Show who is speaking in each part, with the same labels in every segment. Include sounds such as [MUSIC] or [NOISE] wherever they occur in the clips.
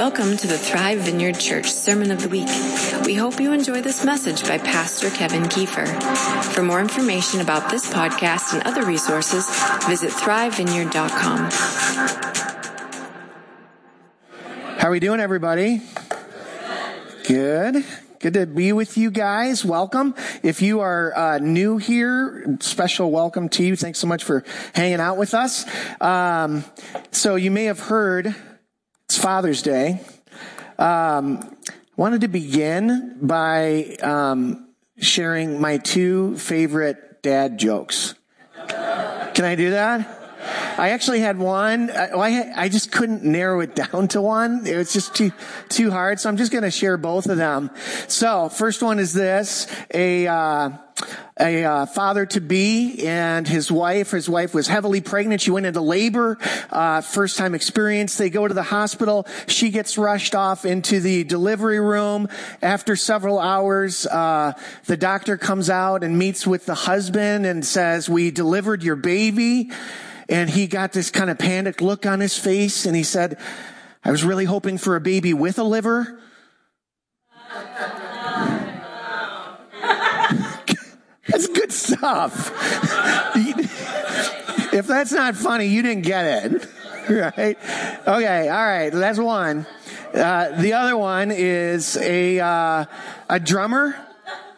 Speaker 1: Welcome to the Thrive Vineyard Church Sermon of the Week. We hope you enjoy this message by Pastor Kevin Kiefer. For more information about this podcast and other resources, visit thrivevineyard.com.
Speaker 2: How are we doing, everybody? Good. Good to be with you guys. Welcome. If you are uh, new here, special welcome to you. Thanks so much for hanging out with us. Um, so you may have heard it's Father's Day. Um, wanted to begin by um, sharing my two favorite dad jokes. Can I do that? I actually had one. I, I just couldn't narrow it [LAUGHS] down to one. It was just too too hard. So I'm just going to share both of them. So first one is this: a uh, a uh, father to be and his wife. His wife was heavily pregnant. She went into labor, uh, first time experience. They go to the hospital. She gets rushed off into the delivery room. After several hours, uh, the doctor comes out and meets with the husband and says, "We delivered your baby." And he got this kind of panicked look on his face and he said, I was really hoping for a baby with a liver. That's good stuff. if that's not funny, you didn't get it. Right? Okay, all right, that's one. Uh, the other one is a, uh, a drummer.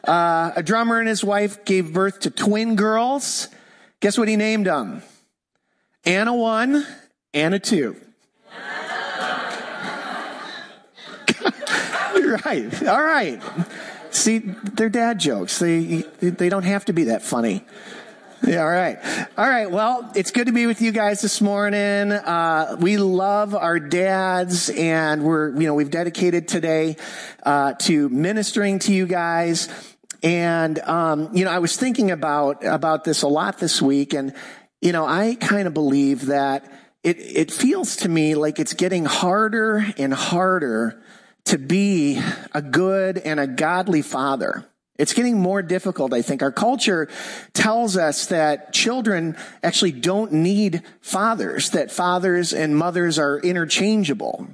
Speaker 2: Uh, a drummer and his wife gave birth to twin girls. Guess what he named them? Anna one, Anna two. [LAUGHS] right. All right. See, they're dad jokes. They, they don't have to be that funny. Yeah, all right. All right. Well, it's good to be with you guys this morning. Uh, we love our dads and we're, you know, we've dedicated today, uh, to ministering to you guys. And, um, you know, I was thinking about, about this a lot this week and, you know, I kind of believe that it, it feels to me like it's getting harder and harder to be a good and a godly father. It's getting more difficult, I think. Our culture tells us that children actually don't need fathers, that fathers and mothers are interchangeable.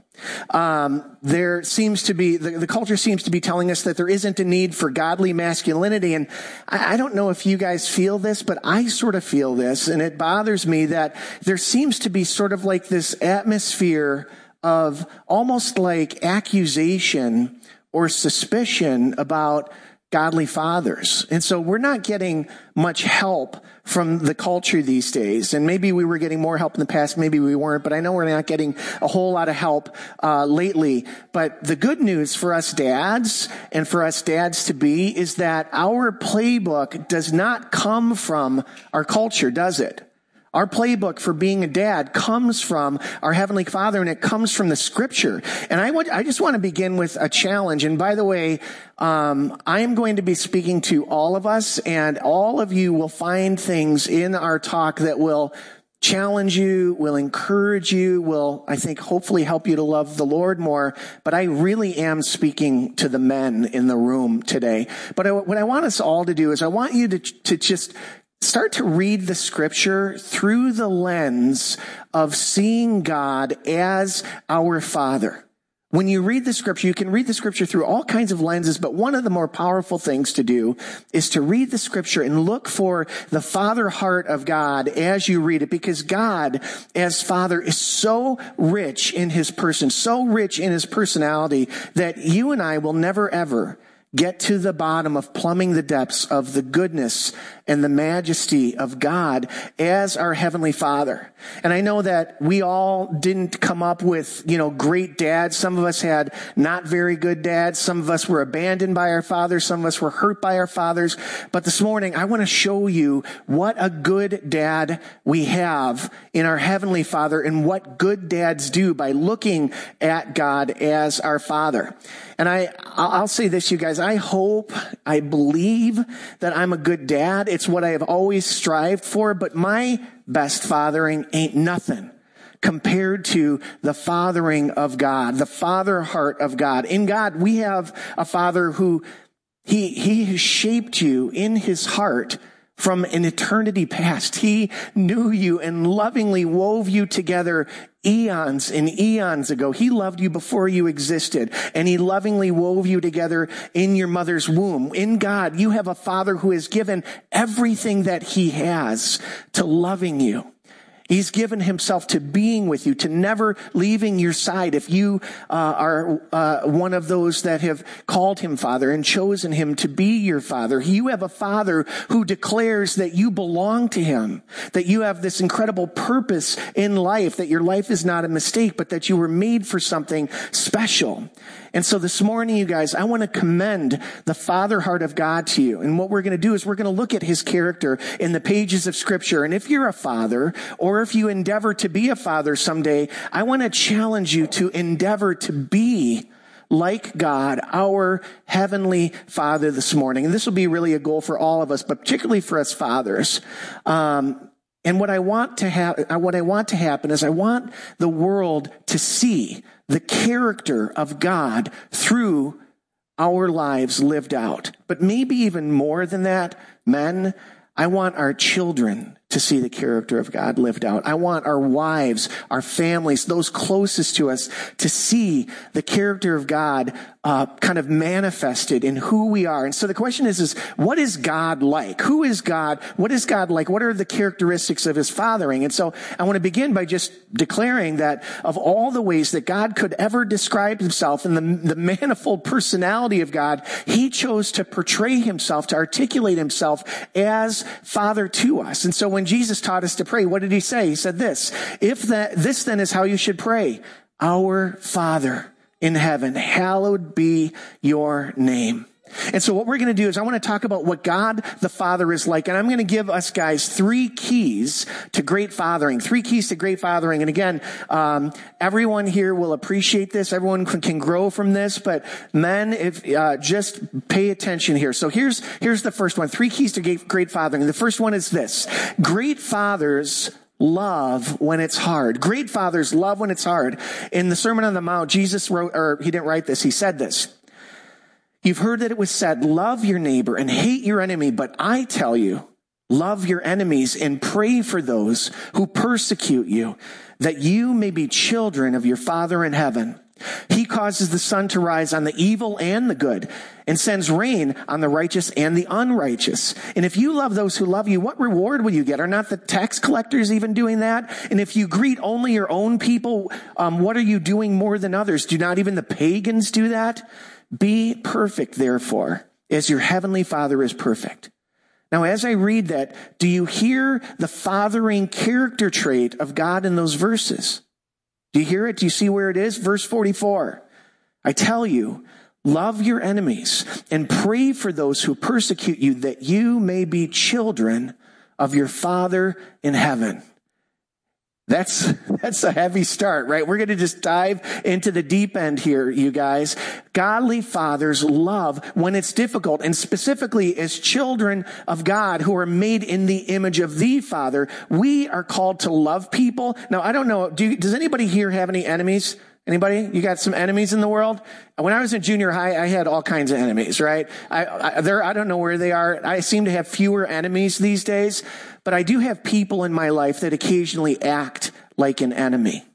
Speaker 2: Um, there seems to be, the, the, culture seems to be telling us that there isn't a need for godly masculinity. And I, I don't know if you guys feel this, but I sort of feel this. And it bothers me that there seems to be sort of like this atmosphere of almost like accusation or suspicion about godly fathers. And so we're not getting much help from the culture these days. And maybe we were getting more help in the past, maybe we weren't, but I know we're not getting a whole lot of help uh, lately. But the good news for us dads and for us dads to be is that our playbook does not come from our culture, does it? Our playbook for being a dad comes from our Heavenly Father and it comes from the scripture. And I I just want to begin with a challenge. And by the way, um, I am going to be speaking to all of us and all of you will find things in our talk that will challenge you, will encourage you, will, I think, hopefully help you to love the Lord more. But I really am speaking to the men in the room today. But I, what I want us all to do is I want you to, to just start to read the scripture through the lens of seeing God as our Father. When you read the scripture, you can read the scripture through all kinds of lenses, but one of the more powerful things to do is to read the scripture and look for the father heart of God as you read it, because God as father is so rich in his person, so rich in his personality that you and I will never ever get to the bottom of plumbing the depths of the goodness and the majesty of God as our heavenly father. And I know that we all didn't come up with, you know, great dads. Some of us had not very good dads. Some of us were abandoned by our fathers. Some of us were hurt by our fathers. But this morning, I want to show you what a good dad we have in our heavenly father and what good dads do by looking at God as our father. And I, I'll say this, you guys. I hope, I believe that I'm a good dad. It's what I have always strived for, but my best fathering ain't nothing compared to the fathering of God, the father heart of God. In God, we have a father who he, he has shaped you in his heart from an eternity past. He knew you and lovingly wove you together eons and eons ago. He loved you before you existed and he lovingly wove you together in your mother's womb. In God, you have a father who has given everything that he has to loving you. He's given himself to being with you, to never leaving your side. If you uh, are uh, one of those that have called him father and chosen him to be your father, you have a father who declares that you belong to him, that you have this incredible purpose in life, that your life is not a mistake, but that you were made for something special. And so this morning, you guys, I want to commend the father heart of God to you. And what we're going to do is we're going to look at his character in the pages of scripture. And if you're a father or if you endeavor to be a father someday, I want to challenge you to endeavor to be like God, our heavenly father this morning. And this will be really a goal for all of us, but particularly for us fathers. Um, and what I want to have, what I want to happen is I want the world to see the character of God through our lives lived out. But maybe even more than that, men, I want our children to see the character of God lived out. I want our wives, our families, those closest to us to see the character of God uh, kind of manifested in who we are. And so the question is, is what is God like? Who is God? What is God like? What are the characteristics of his fathering? And so I want to begin by just declaring that of all the ways that God could ever describe himself and the, the manifold personality of God, he chose to portray himself, to articulate himself as father to us. And so when Jesus taught us to pray, what did he say? He said this, if that, this then is how you should pray, our Father in heaven, hallowed be your name. And so what we're going to do is I want to talk about what God the Father is like. And I'm going to give us guys three keys to great fathering, three keys to great fathering. And again, um, everyone here will appreciate this. Everyone can, grow from this, but men, if, uh, just pay attention here. So here's, here's the first one. Three keys to great fathering. The first one is this. Great fathers love when it's hard. Great fathers love when it's hard. In the Sermon on the Mount, Jesus wrote, or he didn't write this, he said this. You've heard that it was said, love your neighbor and hate your enemy, but I tell you, love your enemies and pray for those who persecute you, that you may be children of your Father in heaven. He causes the sun to rise on the evil and the good and sends rain on the righteous and the unrighteous. And if you love those who love you, what reward will you get? Are not the tax collectors even doing that? And if you greet only your own people, um, what are you doing more than others? Do not even the pagans do that? Be perfect, therefore, as your heavenly Father is perfect. Now, as I read that, do you hear the fathering character trait of God in those verses? Do you hear it? Do you see where it is? Verse 44. I tell you, love your enemies and pray for those who persecute you that you may be children of your Father in heaven. That's, that's a heavy start, right? We're going to just dive into the deep end here, you guys. Godly fathers love when it's difficult and specifically as children of God who are made in the image of the Father, we are called to love people. Now, I don't know. Do, does anybody here have any enemies? Anybody? You got some enemies in the world? When I was in junior high, I had all kinds of enemies, right? I, I, there, I don't know where they are. I seem to have fewer enemies these days, but I do have people in my life that occasionally act like an enemy.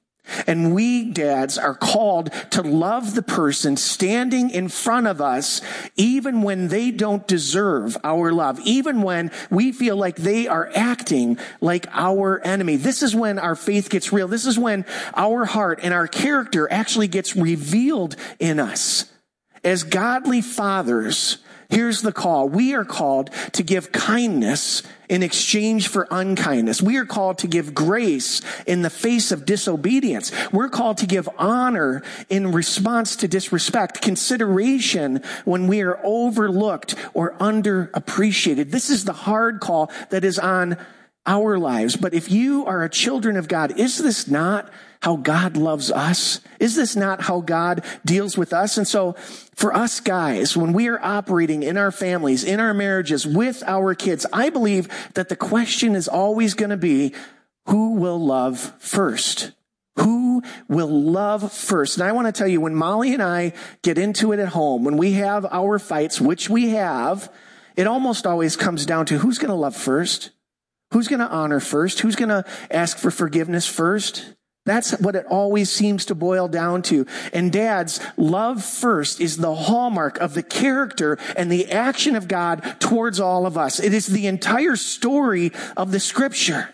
Speaker 2: And we dads are called to love the person standing in front of us, even when they don't deserve our love, even when we feel like they are acting like our enemy. This is when our faith gets real. This is when our heart and our character actually gets revealed in us. As godly fathers, Here's the call. We are called to give kindness in exchange for unkindness. We are called to give grace in the face of disobedience. We're called to give honor in response to disrespect, consideration when we are overlooked or underappreciated. This is the hard call that is on our lives. But if you are a children of God, is this not how God loves us? Is this not how God deals with us? And so for us guys, when we are operating in our families, in our marriages, with our kids, I believe that the question is always going to be, who will love first? Who will love first? And I want to tell you, when Molly and I get into it at home, when we have our fights, which we have, it almost always comes down to who's going to love first? Who's going to honor first? Who's going to ask for forgiveness first? That's what it always seems to boil down to. And dads, love first is the hallmark of the character and the action of God towards all of us. It is the entire story of the scripture.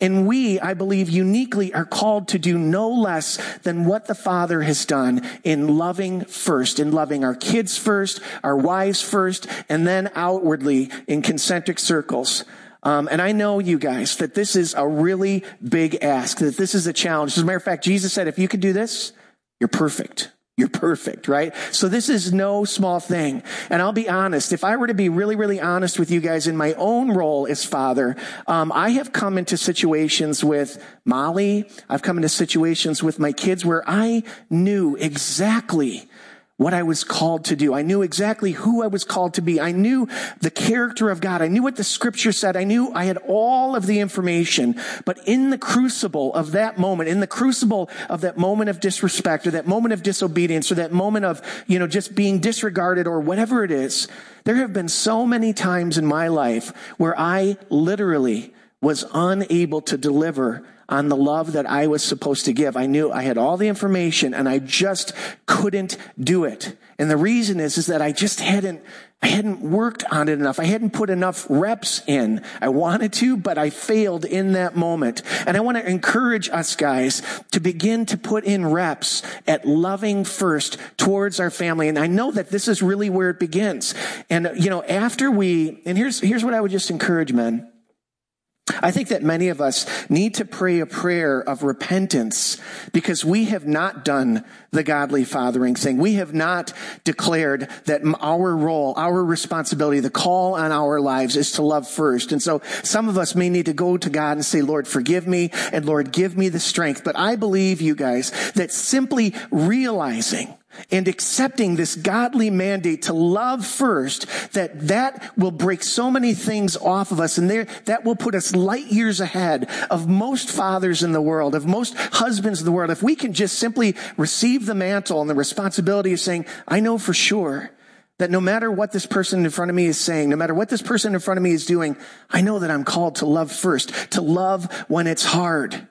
Speaker 2: And we, I believe, uniquely are called to do no less than what the Father has done in loving first, in loving our kids first, our wives first, and then outwardly in concentric circles. Um, and I know you guys that this is a really big ask, that this is a challenge. As a matter of fact, Jesus said, if you could do this, you're perfect. You're perfect, right? So this is no small thing. And I'll be honest, if I were to be really, really honest with you guys in my own role as father, um, I have come into situations with Molly. I've come into situations with my kids where I knew exactly what I was called to do. I knew exactly who I was called to be. I knew the character of God. I knew what the scripture said. I knew I had all of the information. But in the crucible of that moment, in the crucible of that moment of disrespect or that moment of disobedience or that moment of, you know, just being disregarded or whatever it is, there have been so many times in my life where I literally was unable to deliver on the love that I was supposed to give. I knew I had all the information and I just couldn't do it. And the reason is, is that I just hadn't, I hadn't worked on it enough. I hadn't put enough reps in. I wanted to, but I failed in that moment. And I want to encourage us guys to begin to put in reps at loving first towards our family. And I know that this is really where it begins. And, you know, after we, and here's, here's what I would just encourage men. I think that many of us need to pray a prayer of repentance because we have not done the godly fathering thing. We have not declared that our role, our responsibility, the call on our lives is to love first. And so some of us may need to go to God and say, Lord, forgive me and Lord, give me the strength. But I believe you guys that simply realizing and accepting this godly mandate to love first, that that will break so many things off of us and there, that will put us light years ahead of most fathers in the world, of most husbands in the world. If we can just simply receive the mantle and the responsibility of saying, I know for sure that no matter what this person in front of me is saying, no matter what this person in front of me is doing, I know that I'm called to love first, to love when it's hard.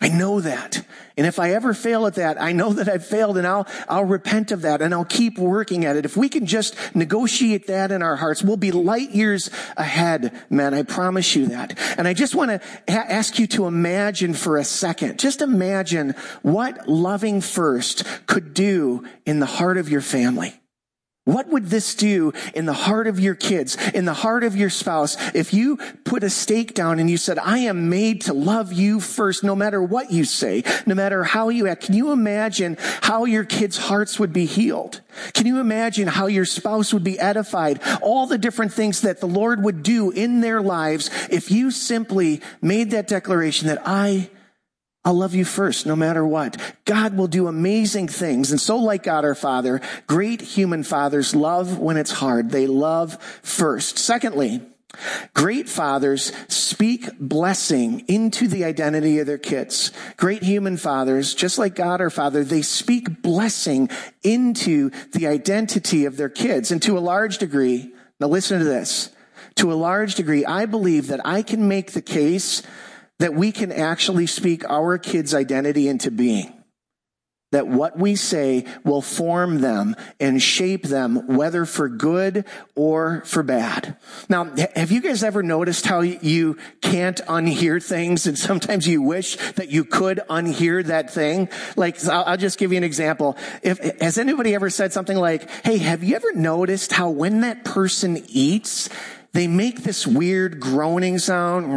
Speaker 2: I know that. And if I ever fail at that, I know that I've failed and I'll, I'll repent of that and I'll keep working at it. If we can just negotiate that in our hearts, we'll be light years ahead, man. I promise you that. And I just want to ha- ask you to imagine for a second, just imagine what loving first could do in the heart of your family. What would this do in the heart of your kids, in the heart of your spouse, if you put a stake down and you said, I am made to love you first, no matter what you say, no matter how you act? Can you imagine how your kids' hearts would be healed? Can you imagine how your spouse would be edified? All the different things that the Lord would do in their lives if you simply made that declaration that I I'll love you first, no matter what. God will do amazing things. And so like God our Father, great human fathers love when it's hard. They love first. Secondly, Great fathers speak blessing into the identity of their kids. Great human fathers, just like God our Father, they speak blessing into the identity of their kids. And to a large degree, now listen to this, to a large degree, I believe that I can make the case that we can actually speak our kids' identity into being. That what we say will form them and shape them, whether for good or for bad. Now, have you guys ever noticed how you can't unhear things and sometimes you wish that you could unhear that thing? Like, I'll just give you an example. If, has anybody ever said something like, hey, have you ever noticed how when that person eats, they make this weird groaning sound.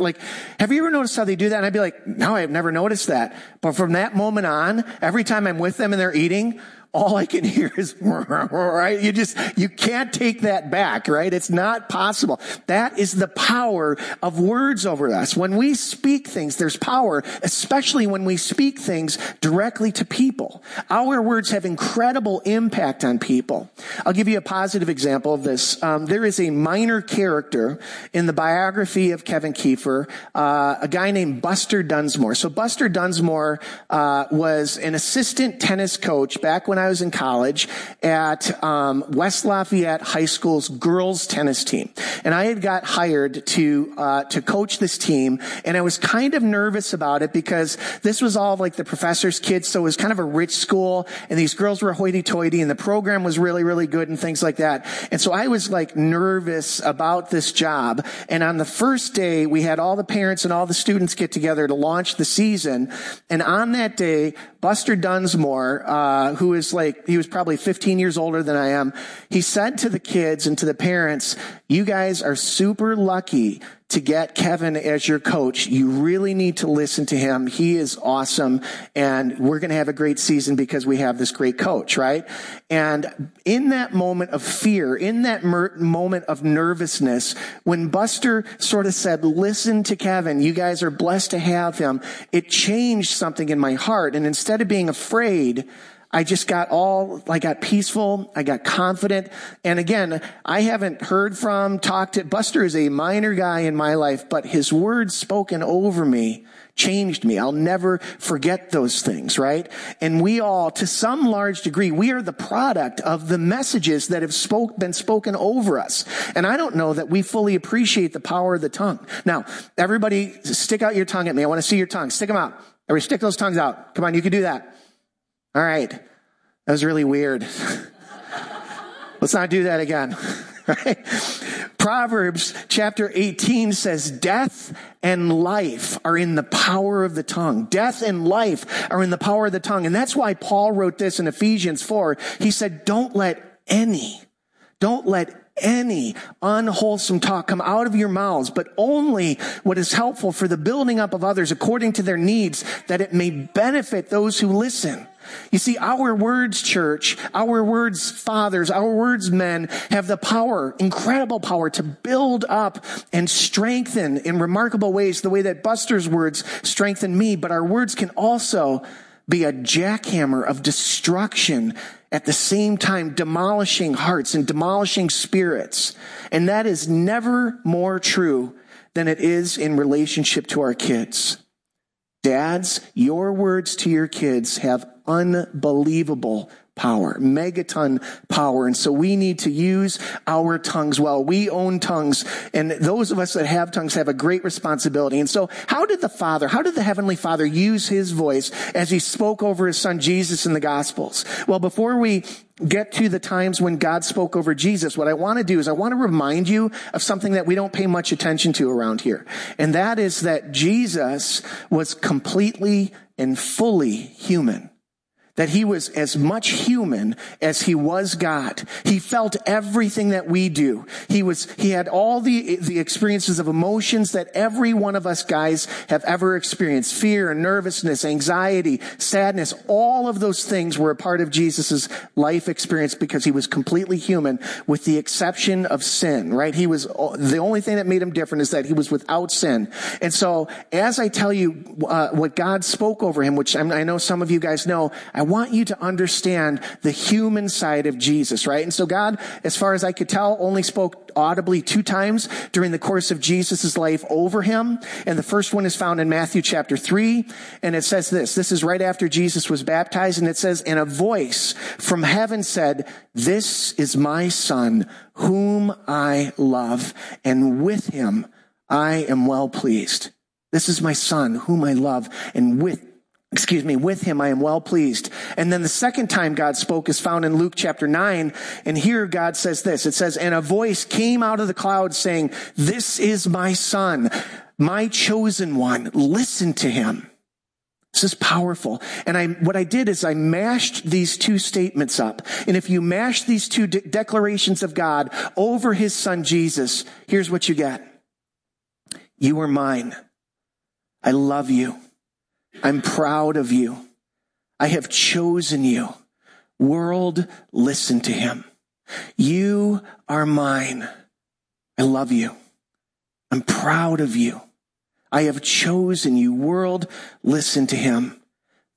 Speaker 2: Like, have you ever noticed how they do that? And I'd be like, no, I've never noticed that. But from that moment on, every time I'm with them and they're eating, all I can [LAUGHS] hear is, right? You just, you can't take that back, right? It's not possible. That is the power of words over us. When we speak things, there's power, especially when we speak things directly to people. Our words have incredible impact on people. I'll give you a positive example of this. Um, there is a minor character in the biography of Kevin Kiefer, uh, a guy named Buster Dunsmore. So Buster Dunsmore uh, was an assistant tennis coach back when I was in college at um, West Lafayette High School's girls tennis team, and I had got hired to uh, to coach this team, and I was kind of nervous about it because this was all like the professor's kids, so it was kind of a rich school, and these girls were hoity-toity, and the program was really really good and things like that, and so I was like nervous about this job. And on the first day, we had all the parents and all the students get together to launch the season. And on that day, Buster Dunsmore, uh, who is like, he was probably 15 years older than I am, he said to the kids and to the parents, you guys are super lucky to get Kevin as your coach. You really need to listen to him. He is awesome. And we're going to have a great season because we have this great coach, right? And in that moment of fear, in that mer- moment of nervousness, when Buster sort of said, listen to Kevin, you guys are blessed to have him, it changed something in my heart. And instead of being afraid, I just got all, I got peaceful. I got confident. And again, I haven't heard from, talked to, Buster is a minor guy in my life, but his words spoken over me changed me. I'll never forget those things, right? And we all, to some large degree, we are the product of the messages that have spoke, been spoken over us. And I don't know that we fully appreciate the power of the tongue. Now, everybody stick out your tongue at me. I want to see your tongue. Stick them out. Everybody stick those tongues out. Come on, you can do that. All right. That was really weird. [LAUGHS] Let's not do that again. [LAUGHS] Right? Proverbs chapter 18 says death and life are in the power of the tongue. Death and life are in the power of the tongue. And that's why Paul wrote this in Ephesians 4. He said, don't let any, don't let any unwholesome talk come out of your mouths, but only what is helpful for the building up of others according to their needs, that it may benefit those who listen. You see, our words, church, our words, fathers, our words, men, have the power, incredible power to build up and strengthen in remarkable ways the way that Buster's words strengthen me, but our words can also be a jackhammer of destruction at the same time demolishing hearts and demolishing spirits. And that is never more true than it is in relationship to our kids. Dads, your words to your kids have unbelievable power, megaton power. And so we need to use our tongues well. We own tongues and those of us that have tongues have a great responsibility. And so how did the Father, how did the Heavenly Father use His voice as He spoke over His Son Jesus in the Gospels? Well, before we get to the times when God spoke over Jesus, what I want to do is I want to remind you of something that we don't pay much attention to around here. And that is that Jesus was completely and fully human that he was as much human as he was God. He felt everything that we do. He was, he had all the, the experiences of emotions that every one of us guys have ever experienced. Fear, and nervousness, anxiety, sadness, all of those things were a part of Jesus' life experience because he was completely human with the exception of sin, right? He was, the only thing that made him different is that he was without sin. And so as I tell you uh, what God spoke over him, which I know some of you guys know, I want you to understand the human side of Jesus, right? And so God, as far as I could tell, only spoke audibly two times during the course of Jesus' life over him. And the first one is found in Matthew chapter three. And it says this, this is right after Jesus was baptized. And it says, and a voice from heaven said, this is my son whom I love and with him I am well pleased. This is my son whom I love and with excuse me, with him I am well pleased. And then the second time God spoke is found in Luke chapter 9. And here God says this. It says, and a voice came out of the cloud saying, this is my son, my chosen one. Listen to him. This is powerful. And I, what I did is I mashed these two statements up. And if you mash these two de- declarations of God over his son Jesus, here's what you get. You are mine. I love you. I'm proud of you. I have chosen you. World, listen to him. You are mine. I love you. I'm proud of you. I have chosen you. World, listen to him.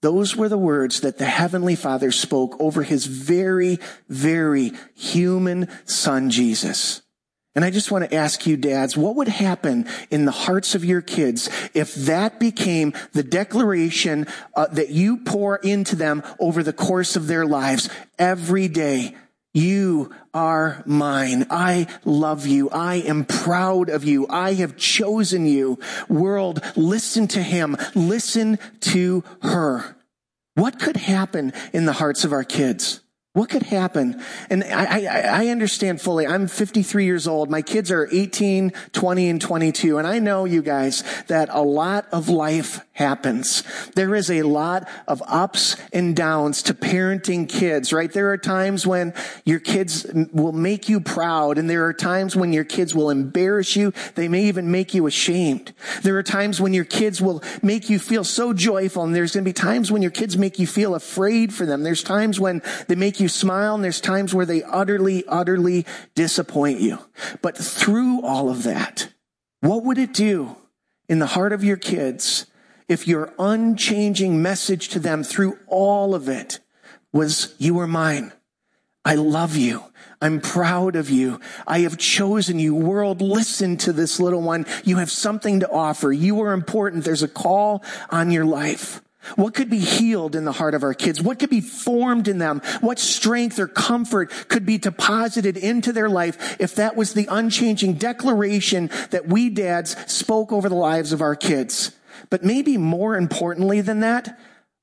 Speaker 2: Those were the words that the Heavenly Father spoke over his very, very human son, Jesus. And I just want to ask you, dads, what would happen in the hearts of your kids if that became the declaration uh, that you pour into them over the course of their lives every day? You are mine. I love you. I am proud of you. I have chosen you. World, listen to him. Listen to her. What could happen in the hearts of our kids? What could happen? And I, I, I, understand fully. I'm 53 years old. My kids are 18, 20, and 22. And I know you guys that a lot of life happens. There is a lot of ups and downs to parenting kids, right? There are times when your kids will make you proud. And there are times when your kids will embarrass you. They may even make you ashamed. There are times when your kids will make you feel so joyful. And there's going to be times when your kids make you feel afraid for them. There's times when they make you smile and there's times where they utterly, utterly disappoint you. But through all of that, what would it do in the heart of your kids if your unchanging message to them through all of it was, you are mine. I love you. I'm proud of you. I have chosen you. World, listen to this little one. You have something to offer. You are important. There's a call on your life. What could be healed in the heart of our kids? What could be formed in them? What strength or comfort could be deposited into their life if that was the unchanging declaration that we dads spoke over the lives of our kids? But maybe more importantly than that,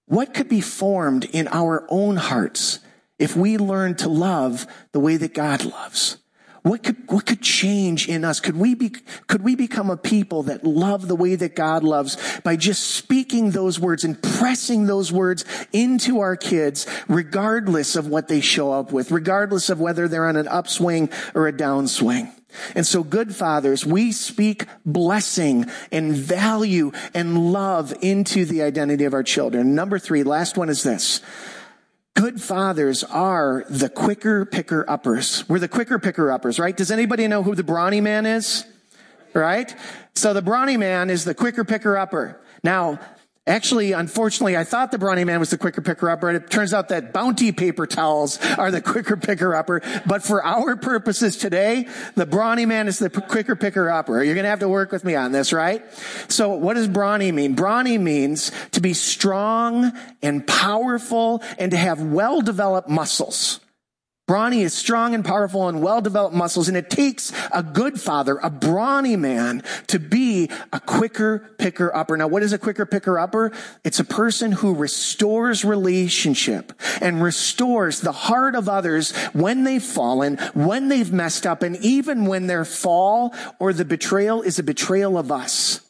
Speaker 2: what could be formed in our own hearts if we learn to love the way that God loves? What could, what could change in us? Could we be, could we become a people that love the way that God loves by just speaking those words and pressing those words into our kids, regardless of what they show up with, regardless of whether they're on an upswing or a downswing? And so good fathers, we speak blessing and value and love into the identity of our children. Number three, last one is this. Good fathers are the quicker picker uppers. We're the quicker picker uppers, right? Does anybody know who the brawny man is? Right? So the brawny man is the quicker picker upper. Now, Actually, unfortunately, I thought the brawny man was the quicker picker upper. It turns out that bounty paper towels are the quicker picker upper. But for our purposes today, the brawny man is the quicker picker upper. You're going to have to work with me on this, right? So what does brawny mean? Brawny means to be strong and powerful and to have well-developed muscles. Brawny is strong and powerful and well-developed muscles, and it takes a good father, a brawny man, to be a quicker picker upper. Now, what is a quicker picker upper? It's a person who restores relationship and restores the heart of others when they've fallen, when they've messed up, and even when their fall or the betrayal is a betrayal of us.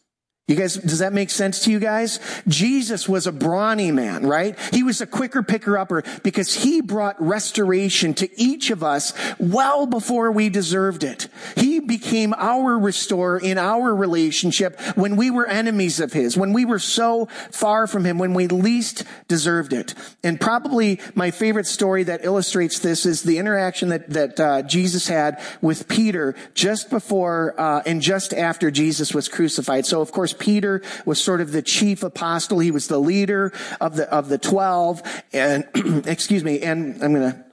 Speaker 2: You guys, does that make sense to you guys? Jesus was a brawny man, right? He was a quicker picker upper because he brought restoration to each of us well before we deserved it. He became our restorer in our relationship when we were enemies of his, when we were so far from him, when we least deserved it. And probably my favorite story that illustrates this is the interaction that, that uh, Jesus had with Peter just before uh, and just after Jesus was crucified. So of course, course, Peter was sort of the chief apostle. He was the leader of the, of the 12. And, [CLEARS THROAT] excuse me, and I'm going to,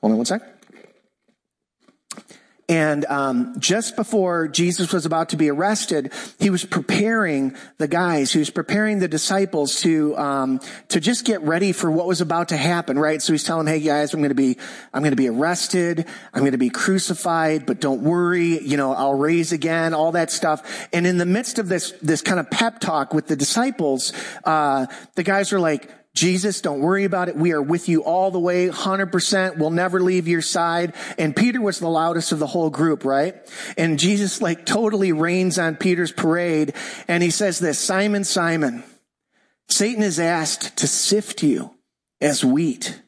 Speaker 2: hold on one sec. And um, just before Jesus was about to be arrested, he was preparing the guys. He was preparing the disciples to um, to just get ready for what was about to happen. Right. So he's telling them, "Hey guys, I'm going to be I'm going to be arrested. I'm going to be crucified, but don't worry. You know, I'll raise again. All that stuff." And in the midst of this this kind of pep talk with the disciples, uh, the guys are like, Jesus, don't worry about it. We are with you all the way, 100%. We'll never leave your side. And Peter was the loudest of the whole group, right? And Jesus like totally rains on Peter's parade. And he says this, Simon, Simon, Satan is asked to sift you as wheat.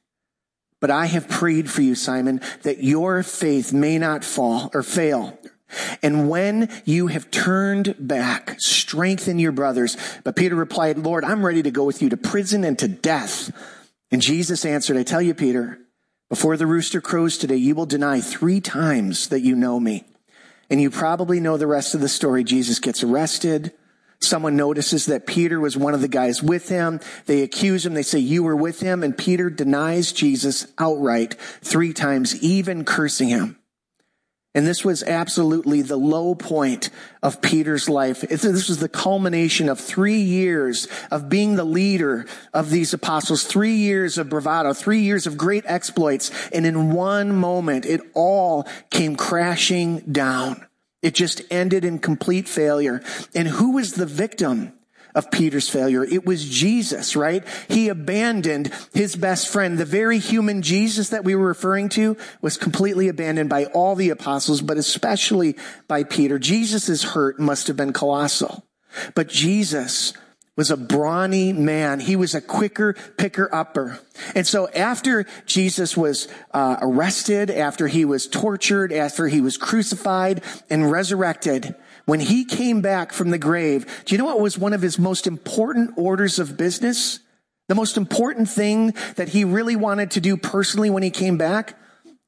Speaker 2: But I have prayed for you, Simon, that your faith may not fall or fail. And when you have turned back, strengthen your brothers. But Peter replied, Lord, I'm ready to go with you to prison and to death. And Jesus answered, I tell you, Peter, before the rooster crows today, you will deny three times that you know me. And you probably know the rest of the story. Jesus gets arrested. Someone notices that Peter was one of the guys with him. They accuse him. They say, you were with him. And Peter denies Jesus outright three times, even cursing him. And this was absolutely the low point of Peter's life. This was the culmination of three years of being the leader of these apostles, three years of bravado, three years of great exploits. And in one moment, it all came crashing down. It just ended in complete failure. And who was the victim? Of Peter's failure. It was Jesus, right? He abandoned his best friend. The very human Jesus that we were referring to was completely abandoned by all the apostles, but especially by Peter. Jesus' hurt must have been colossal. But Jesus was a brawny man. He was a quicker picker upper. And so after Jesus was uh, arrested, after he was tortured, after he was crucified and resurrected, when he came back from the grave, do you know what was one of his most important orders of business? The most important thing that he really wanted to do personally when he came back?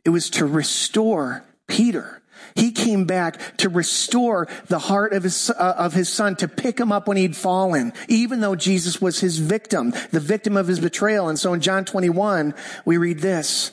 Speaker 2: It was to restore Peter. He came back to restore the heart of his, uh, of his son, to pick him up when he'd fallen, even though Jesus was his victim, the victim of his betrayal. And so in John 21, we read this.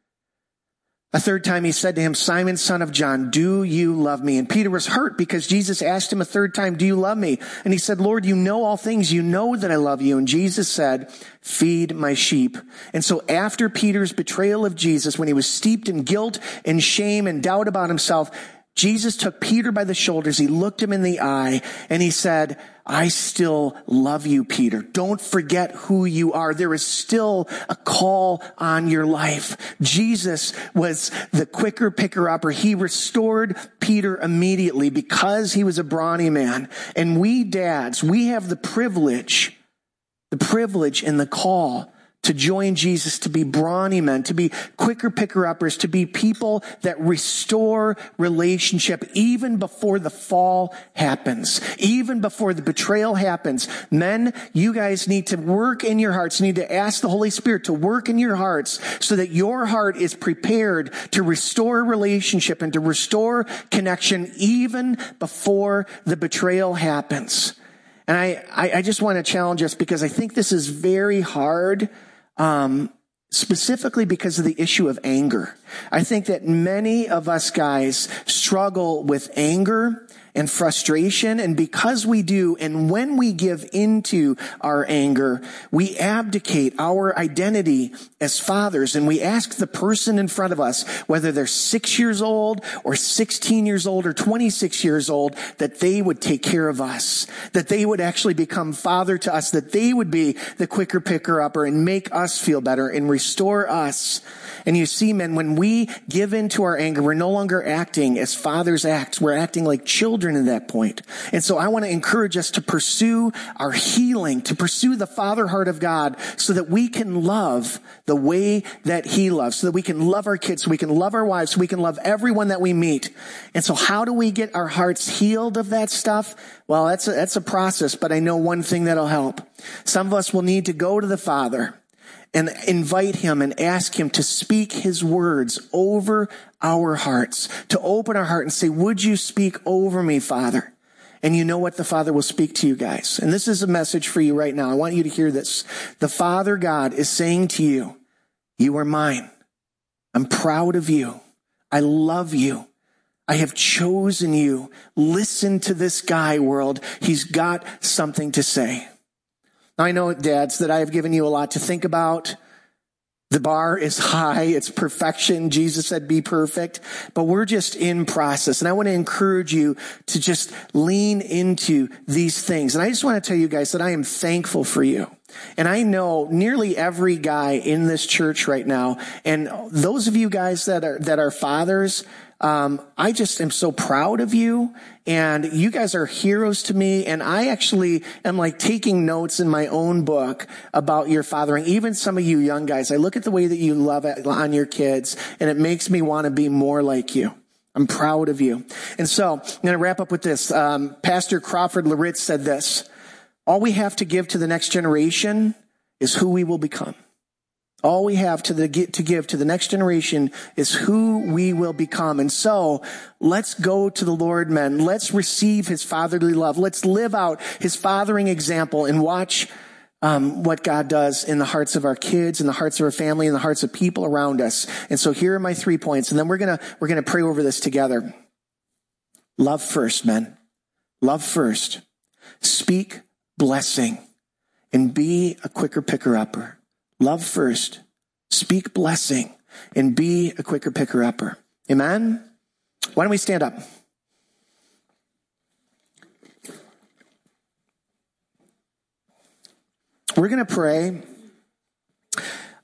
Speaker 2: A third time he said to him, Simon, son of John, do you love me? And Peter was hurt because Jesus asked him a third time, do you love me? And he said, Lord, you know all things. You know that I love you. And Jesus said, feed my sheep. And so after Peter's betrayal of Jesus, when he was steeped in guilt and shame and doubt about himself, Jesus took Peter by the shoulders. He looked him in the eye and he said, I still love you, Peter. Don't forget who you are. There is still a call on your life. Jesus was the quicker picker upper. He restored Peter immediately because he was a brawny man. And we dads, we have the privilege, the privilege and the call to join Jesus, to be brawny men, to be quicker picker uppers, to be people that restore relationship even before the fall happens, even before the betrayal happens. Men, you guys need to work in your hearts, you need to ask the Holy Spirit to work in your hearts so that your heart is prepared to restore relationship and to restore connection even before the betrayal happens. And I, I, I just want to challenge us because I think this is very hard um, specifically because of the issue of anger. I think that many of us guys struggle with anger and frustration. And because we do, and when we give into our anger, we abdicate our identity as fathers and we ask the person in front of us, whether they're six years old or 16 years old or 26 years old, that they would take care of us, that they would actually become father to us, that they would be the quicker picker upper and make us feel better and restore us. And you see, men, when we give into our anger, we're no longer acting as fathers act. We're acting like children children at that point. And so I want to encourage us to pursue our healing, to pursue the father heart of God so that we can love the way that he loves, so that we can love our kids, so we can love our wives, so we can love everyone that we meet. And so how do we get our hearts healed of that stuff? Well, that's a, that's a process, but I know one thing that'll help. Some of us will need to go to the father and invite him and ask him to speak his words over our hearts, to open our heart and say, would you speak over me, Father? And you know what? The Father will speak to you guys. And this is a message for you right now. I want you to hear this. The Father God is saying to you, you are mine. I'm proud of you. I love you. I have chosen you. Listen to this guy, world. He's got something to say. I know, dads, that I have given you a lot to think about. The bar is high. It's perfection. Jesus said, be perfect, but we're just in process. And I want to encourage you to just lean into these things. And I just want to tell you guys that I am thankful for you. And I know nearly every guy in this church right now, and those of you guys that are, that are fathers, um, I just am so proud of you and you guys are heroes to me. And I actually am like taking notes in my own book about your fathering. Even some of you young guys, I look at the way that you love it on your kids and it makes me want to be more like you. I'm proud of you. And so I'm going to wrap up with this. Um, Pastor Crawford Loritts said this. All we have to give to the next generation is who we will become. All we have to, the, to give to the next generation is who we will become. And so let's go to the Lord, men. Let's receive his fatherly love. Let's live out his fathering example and watch um, what God does in the hearts of our kids, in the hearts of our family, in the hearts of people around us. And so here are my three points. And then we're going to, we're going to pray over this together. Love first, men. Love first. Speak blessing and be a quicker picker upper. Love first, speak blessing, and be a quicker picker upper. Amen? Why don't we stand up? We're going to pray.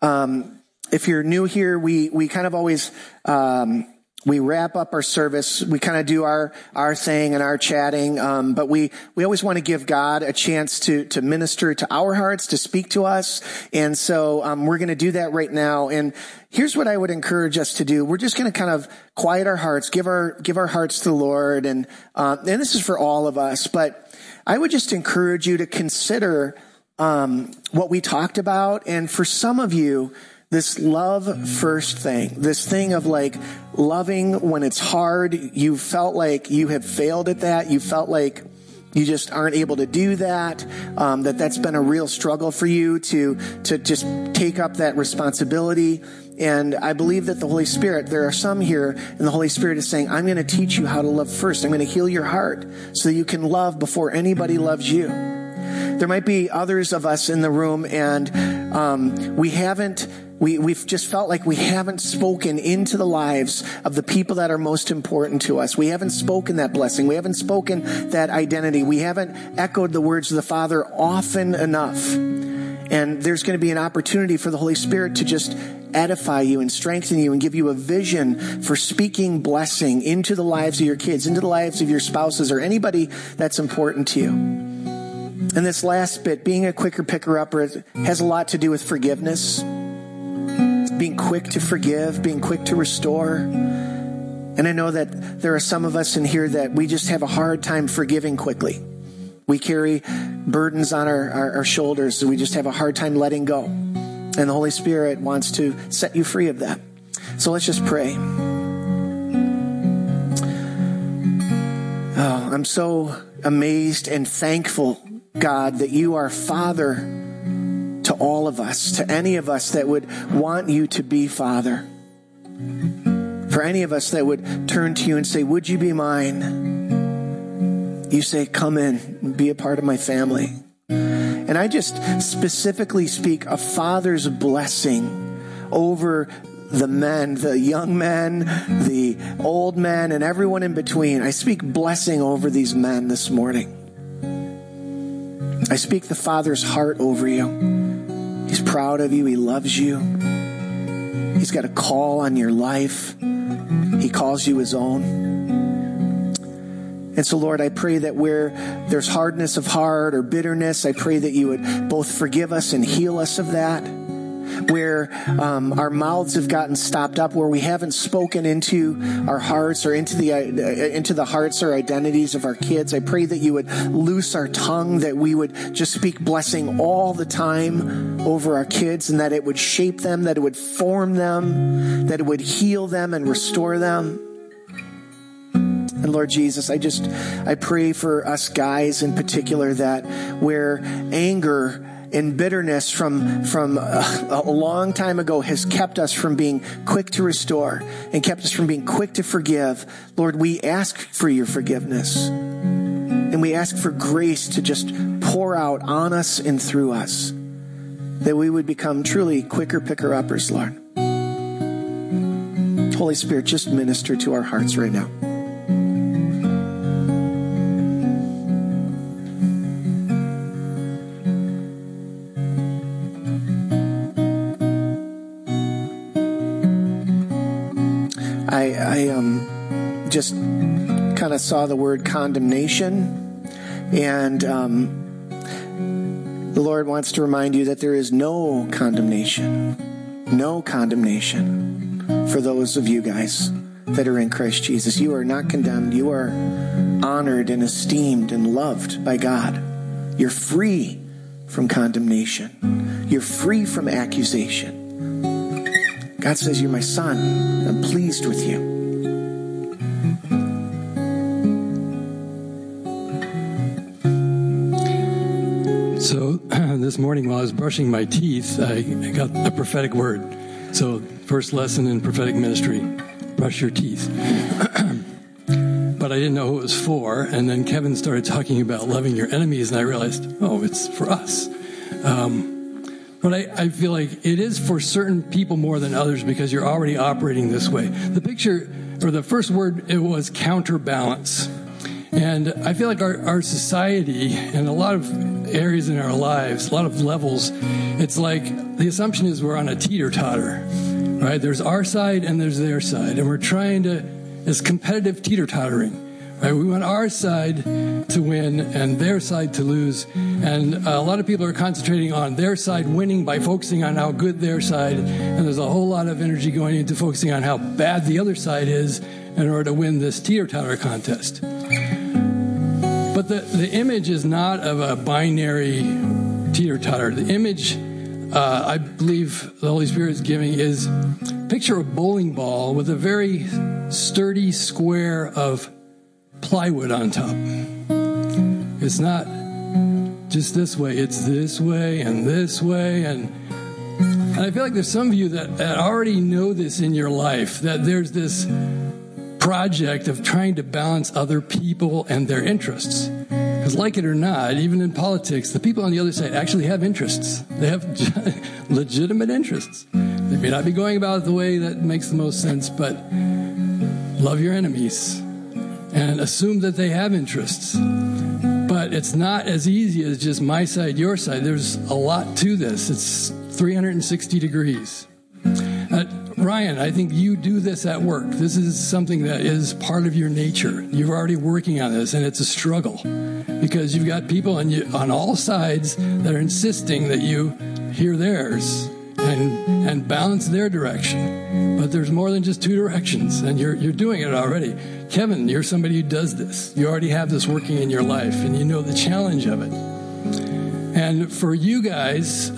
Speaker 2: Um, if you're new here, we, we kind of always, um, we wrap up our service. We kind of do our, our thing and our chatting. Um, but we, we always want to give God a chance to, to minister to our hearts, to speak to us. And so, um, we're going to do that right now. And here's what I would encourage us to do. We're just going to kind of quiet our hearts, give our, give our hearts to the Lord. And, uh, and this is for all of us, but I would just encourage you to consider, um, what we talked about. And for some of you, this love first thing, this thing of like loving when it's hard. You felt like you have failed at that. You felt like you just aren't able to do that. Um, that that's been a real struggle for you to to just take up that responsibility. And I believe that the Holy Spirit, there are some here, and the Holy Spirit is saying, I'm going to teach you how to love first. I'm going to heal your heart so you can love before anybody loves you. There might be others of us in the room, and um, we haven't we, we've just felt like we haven't spoken into the lives of the people that are most important to us. We haven't spoken that blessing. We haven't spoken that identity. We haven't echoed the words of the Father often enough. And there's going to be an opportunity for the Holy Spirit to just edify you and strengthen you and give you a vision for speaking blessing into the lives of your kids, into the lives of your spouses or anybody that's important to you. And this last bit, being a quicker picker upper, has a lot to do with forgiveness being quick to forgive, being quick to restore. And I know that there are some of us in here that we just have a hard time forgiving quickly. We carry burdens on our, our, our shoulders, we just have a hard time letting go. And the Holy Spirit wants to set you free of that. So let's just pray. Oh, I'm so amazed and thankful, God, that you are Father all of us, to any of us that would want you to be Father. For any of us that would turn to you and say, Would you be mine? You say, Come in be a part of my family. And I just specifically speak a father's blessing over the men, the young men, the old men, and everyone in between. I speak blessing over these men this morning. I speak the Father's heart over you. He's proud of you. He loves you. He's got a call on your life. He calls you his own. And so, Lord, I pray that where there's hardness of heart or bitterness, I pray that you would both forgive us and heal us of that where um, our mouths have gotten stopped up, where we haven't spoken into our hearts or into the uh, into the hearts or identities of our kids. I pray that you would loose our tongue, that we would just speak blessing all the time over our kids, and that it would shape them, that it would form them, that it would heal them and restore them. And Lord Jesus, I just, I pray for us guys in particular that where anger and bitterness from, from a, a long time ago has kept us from being quick to restore and kept us from being quick to forgive. Lord, we ask for your forgiveness. And we ask for grace to just pour out on us and through us. That we would become truly quicker picker uppers, Lord. Holy Spirit, just minister to our hearts right now. Just kind of saw the word condemnation, and um, the Lord wants to remind you that there is no condemnation, no condemnation for those of you guys that are in Christ Jesus. You are not condemned. You are honored and esteemed and loved by God. You're free from condemnation. You're free from accusation. God says, You're my son. I'm pleased with you.
Speaker 3: Morning while I was brushing my teeth, I got a prophetic word. So, first lesson in prophetic ministry brush your teeth. [CLEARS THROAT] but I didn't know who it was for. And then Kevin started talking about loving your enemies, and I realized, oh, it's for us. Um, but I, I, feel like it is for certain people more than others because you're already operating this way. The picture, or the first word, it was counterbalance. And I feel like our, our society and a lot of areas in our lives, a lot of levels, it's like the assumption is we're on a teeter totter, right? There's our side and there's their side. And we're trying to, it's competitive teeter tottering. Right? We want our side to win and their side to lose. And uh, a lot of people are concentrating on their side winning by focusing on how good their side. And there's a whole lot of energy going into focusing on how bad the other side is in order to win this teeter totter contest. But the, the image is not of a binary teeter totter. The image, uh, I believe the Holy Spirit is giving is picture a bowling ball with a very sturdy square of plywood on top. It's not just this way, it's this way and this way. And, and I feel like there's some of you that, that already know this in your life, that there's this project of trying to balance other people and their interests. Because, like it or not, even in politics, the people on the other side actually have interests. They have [LAUGHS] legitimate interests. They may not be going about it the way that makes the most sense, but love your enemies and assume that they have interests. But it's not as easy as just my side, your side. There's a lot to this. It's 360 degrees. Uh, Ryan, I think you do this at work. This is something that is part of your nature. You're already working on this, and it's a struggle because you've got people on, you, on all sides that are insisting that you hear theirs and, and balance their direction. But there's more than just two directions, and you're, you're doing it already. Kevin, you're somebody who does this. You already have this working in your life, and you know the challenge of it. And for you guys,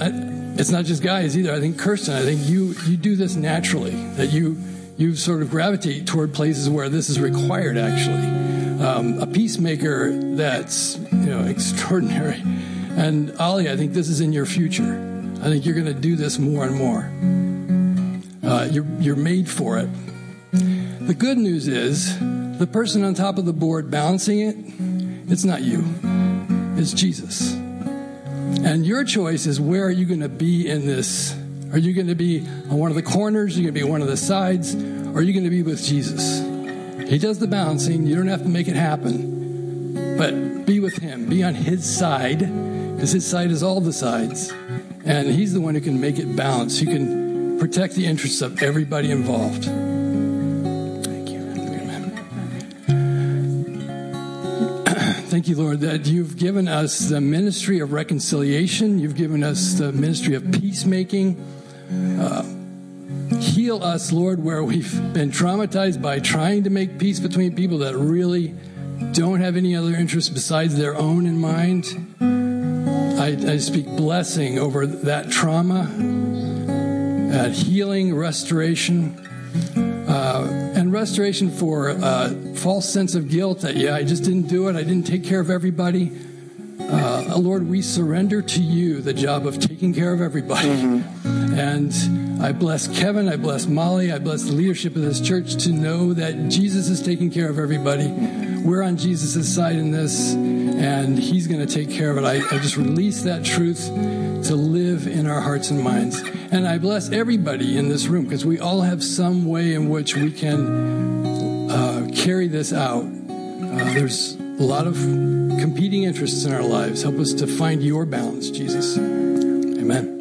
Speaker 3: it's not just guys either. I think Kirsten, I think you you do this naturally. That you you sort of gravitate toward places where this is required. Actually, um, a peacemaker that's you know extraordinary. And Ali, I think this is in your future. I think you're going to do this more and more. Uh, you're, you're made for it. The good news is the person on top of the board balancing it, it's not you, it's Jesus. And your choice is where are you going to be in this? Are you going to be on one of the corners? Are you going to be on one of the sides? Or are you going to be with Jesus? He does the balancing. You don't have to make it happen. But be with him. Be on his side, because his side is all the sides. And he's the one who can make it balanced, He can protect the interests of everybody involved. Thank you, Lord, that you've given us the ministry of reconciliation. You've given us the ministry of peacemaking. Uh, heal us, Lord, where we've been traumatized by trying to make peace between people that really don't have any other interests besides their own in mind. I, I speak blessing over that trauma, that healing, restoration, restoration for a uh, false sense of guilt that, yeah, I just didn't do it. I didn't take care of everybody. Uh, Lord, we surrender to you the job of taking care of everybody. Mm-hmm. And I bless Kevin, I bless Molly, I bless the leadership of this church to know that Jesus is taking care of everybody. We're on Jesus' side in this and He's going to take care of it. I, I just release that truth to live in our hearts and minds. And I bless everybody in this room because we all have some way in which we can uh, carry this out. Uh, there's a lot of competing interests in our lives. Help us to find your balance, Jesus. Amen.